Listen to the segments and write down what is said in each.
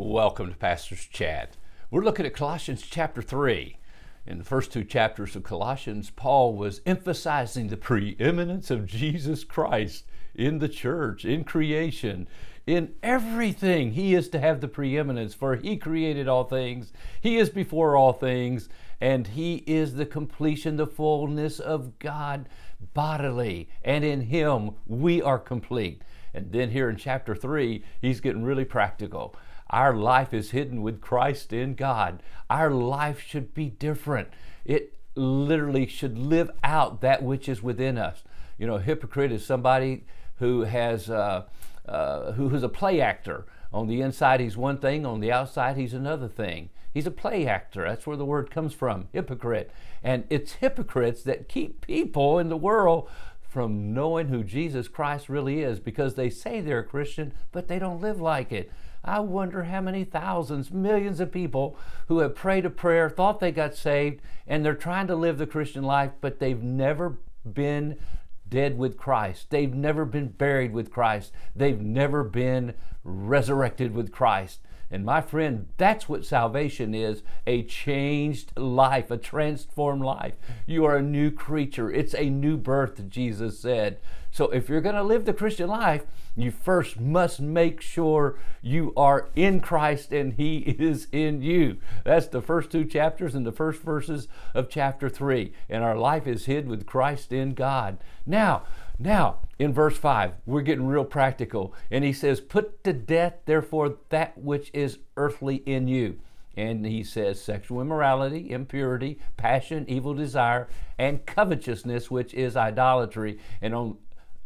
Welcome to Pastor's Chat. We're looking at Colossians chapter 3. In the first two chapters of Colossians, Paul was emphasizing the preeminence of Jesus Christ in the church, in creation, in everything. He is to have the preeminence, for He created all things, He is before all things, and He is the completion, the fullness of God bodily. And in Him we are complete. And then here in chapter 3, He's getting really practical. Our life is hidden with Christ in God. Our life should be different. It literally should live out that which is within us. You know, hypocrite is somebody who has uh, uh, who is a play actor. On the inside, he's one thing. On the outside, he's another thing. He's a play actor. That's where the word comes from, hypocrite. And it's hypocrites that keep people in the world from knowing who Jesus Christ really is because they say they're a Christian, but they don't live like it. I wonder how many thousands, millions of people who have prayed a prayer, thought they got saved, and they're trying to live the Christian life, but they've never been dead with Christ. They've never been buried with Christ. They've never been resurrected with Christ. And my friend, that's what salvation is a changed life, a transformed life. You are a new creature. It's a new birth, Jesus said. So if you're going to live the Christian life, you first must make sure you are in Christ and He is in you. That's the first two chapters and the first verses of chapter 3. And our life is hid with Christ in God. Now, now, in verse 5, we're getting real practical. And he says, Put to death, therefore, that which is earthly in you. And he says, sexual immorality, impurity, passion, evil desire, and covetousness, which is idolatry. And on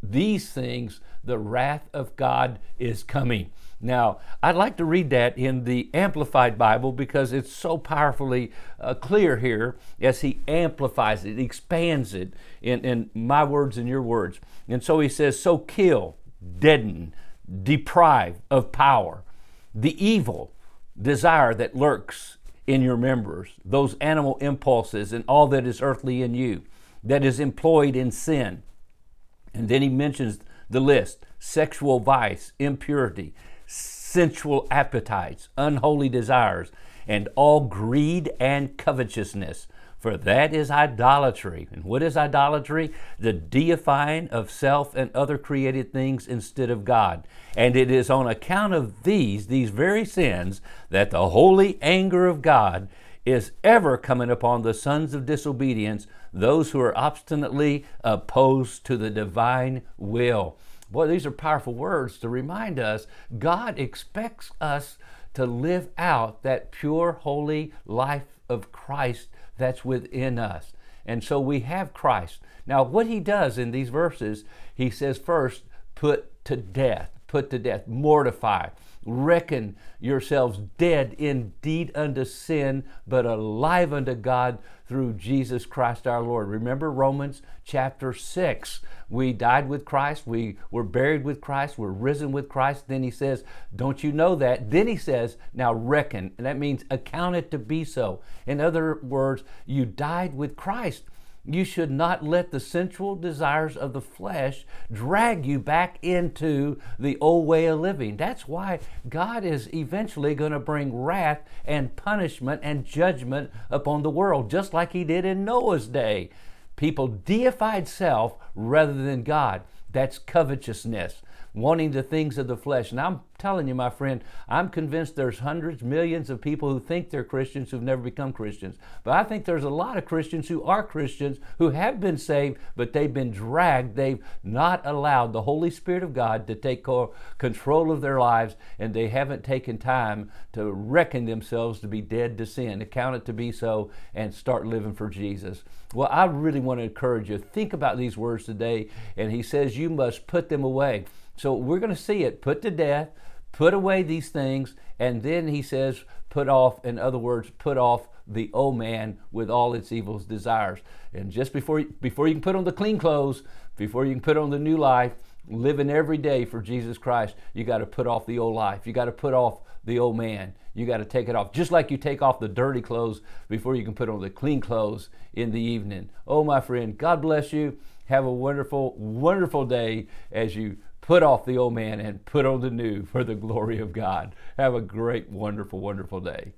these things the wrath of God is coming. Now, I'd like to read that in the Amplified Bible because it's so powerfully uh, clear here as he amplifies it, expands it in, in my words and your words. And so he says, So kill, deaden, deprive of power the evil desire that lurks in your members, those animal impulses and all that is earthly in you, that is employed in sin. And then he mentions the list sexual vice, impurity, sensual appetites, unholy desires, and all greed and covetousness. For that is idolatry. And what is idolatry? The deifying of self and other created things instead of God. And it is on account of these, these very sins, that the holy anger of God is ever coming upon the sons of disobedience, those who are obstinately opposed to the divine will. Boy, these are powerful words to remind us God expects us to live out that pure, holy life of Christ that's within us. And so we have Christ. Now, what he does in these verses, he says first, put to death, put to death, mortify reckon yourselves dead indeed unto sin, but alive unto God through Jesus Christ our Lord. Remember Romans chapter 6. We died with Christ, we were buried with Christ, we're risen with Christ. Then he says, Don't you know that? Then he says, Now reckon. And that means account it to be so. In other words, you died with Christ. You should not let the sensual desires of the flesh drag you back into the old way of living. That's why God is eventually going to bring wrath and punishment and judgment upon the world, just like He did in Noah's day. People deified self rather than God. That's covetousness wanting the things of the flesh. And I'm telling you, my friend, I'm convinced there's hundreds, millions of people who think they're Christians who've never become Christians. But I think there's a lot of Christians who are Christians who have been saved, but they've been dragged. They've not allowed the Holy Spirit of God to take control of their lives, and they haven't taken time to reckon themselves to be dead to sin, to count it to be so, and start living for Jesus. Well, I really want to encourage you. Think about these words today. And he says, You must put them away. So we're going to see it put to death, put away these things, and then he says, put off, in other words, put off the old man with all its evil desires. And just before, before you can put on the clean clothes, before you can put on the new life, living every day for Jesus Christ, you got to put off the old life. You got to put off the old man. You got to take it off. Just like you take off the dirty clothes before you can put on the clean clothes in the evening. Oh, my friend, God bless you. Have a wonderful, wonderful day as you Put off the old man and put on the new for the glory of God. Have a great, wonderful, wonderful day.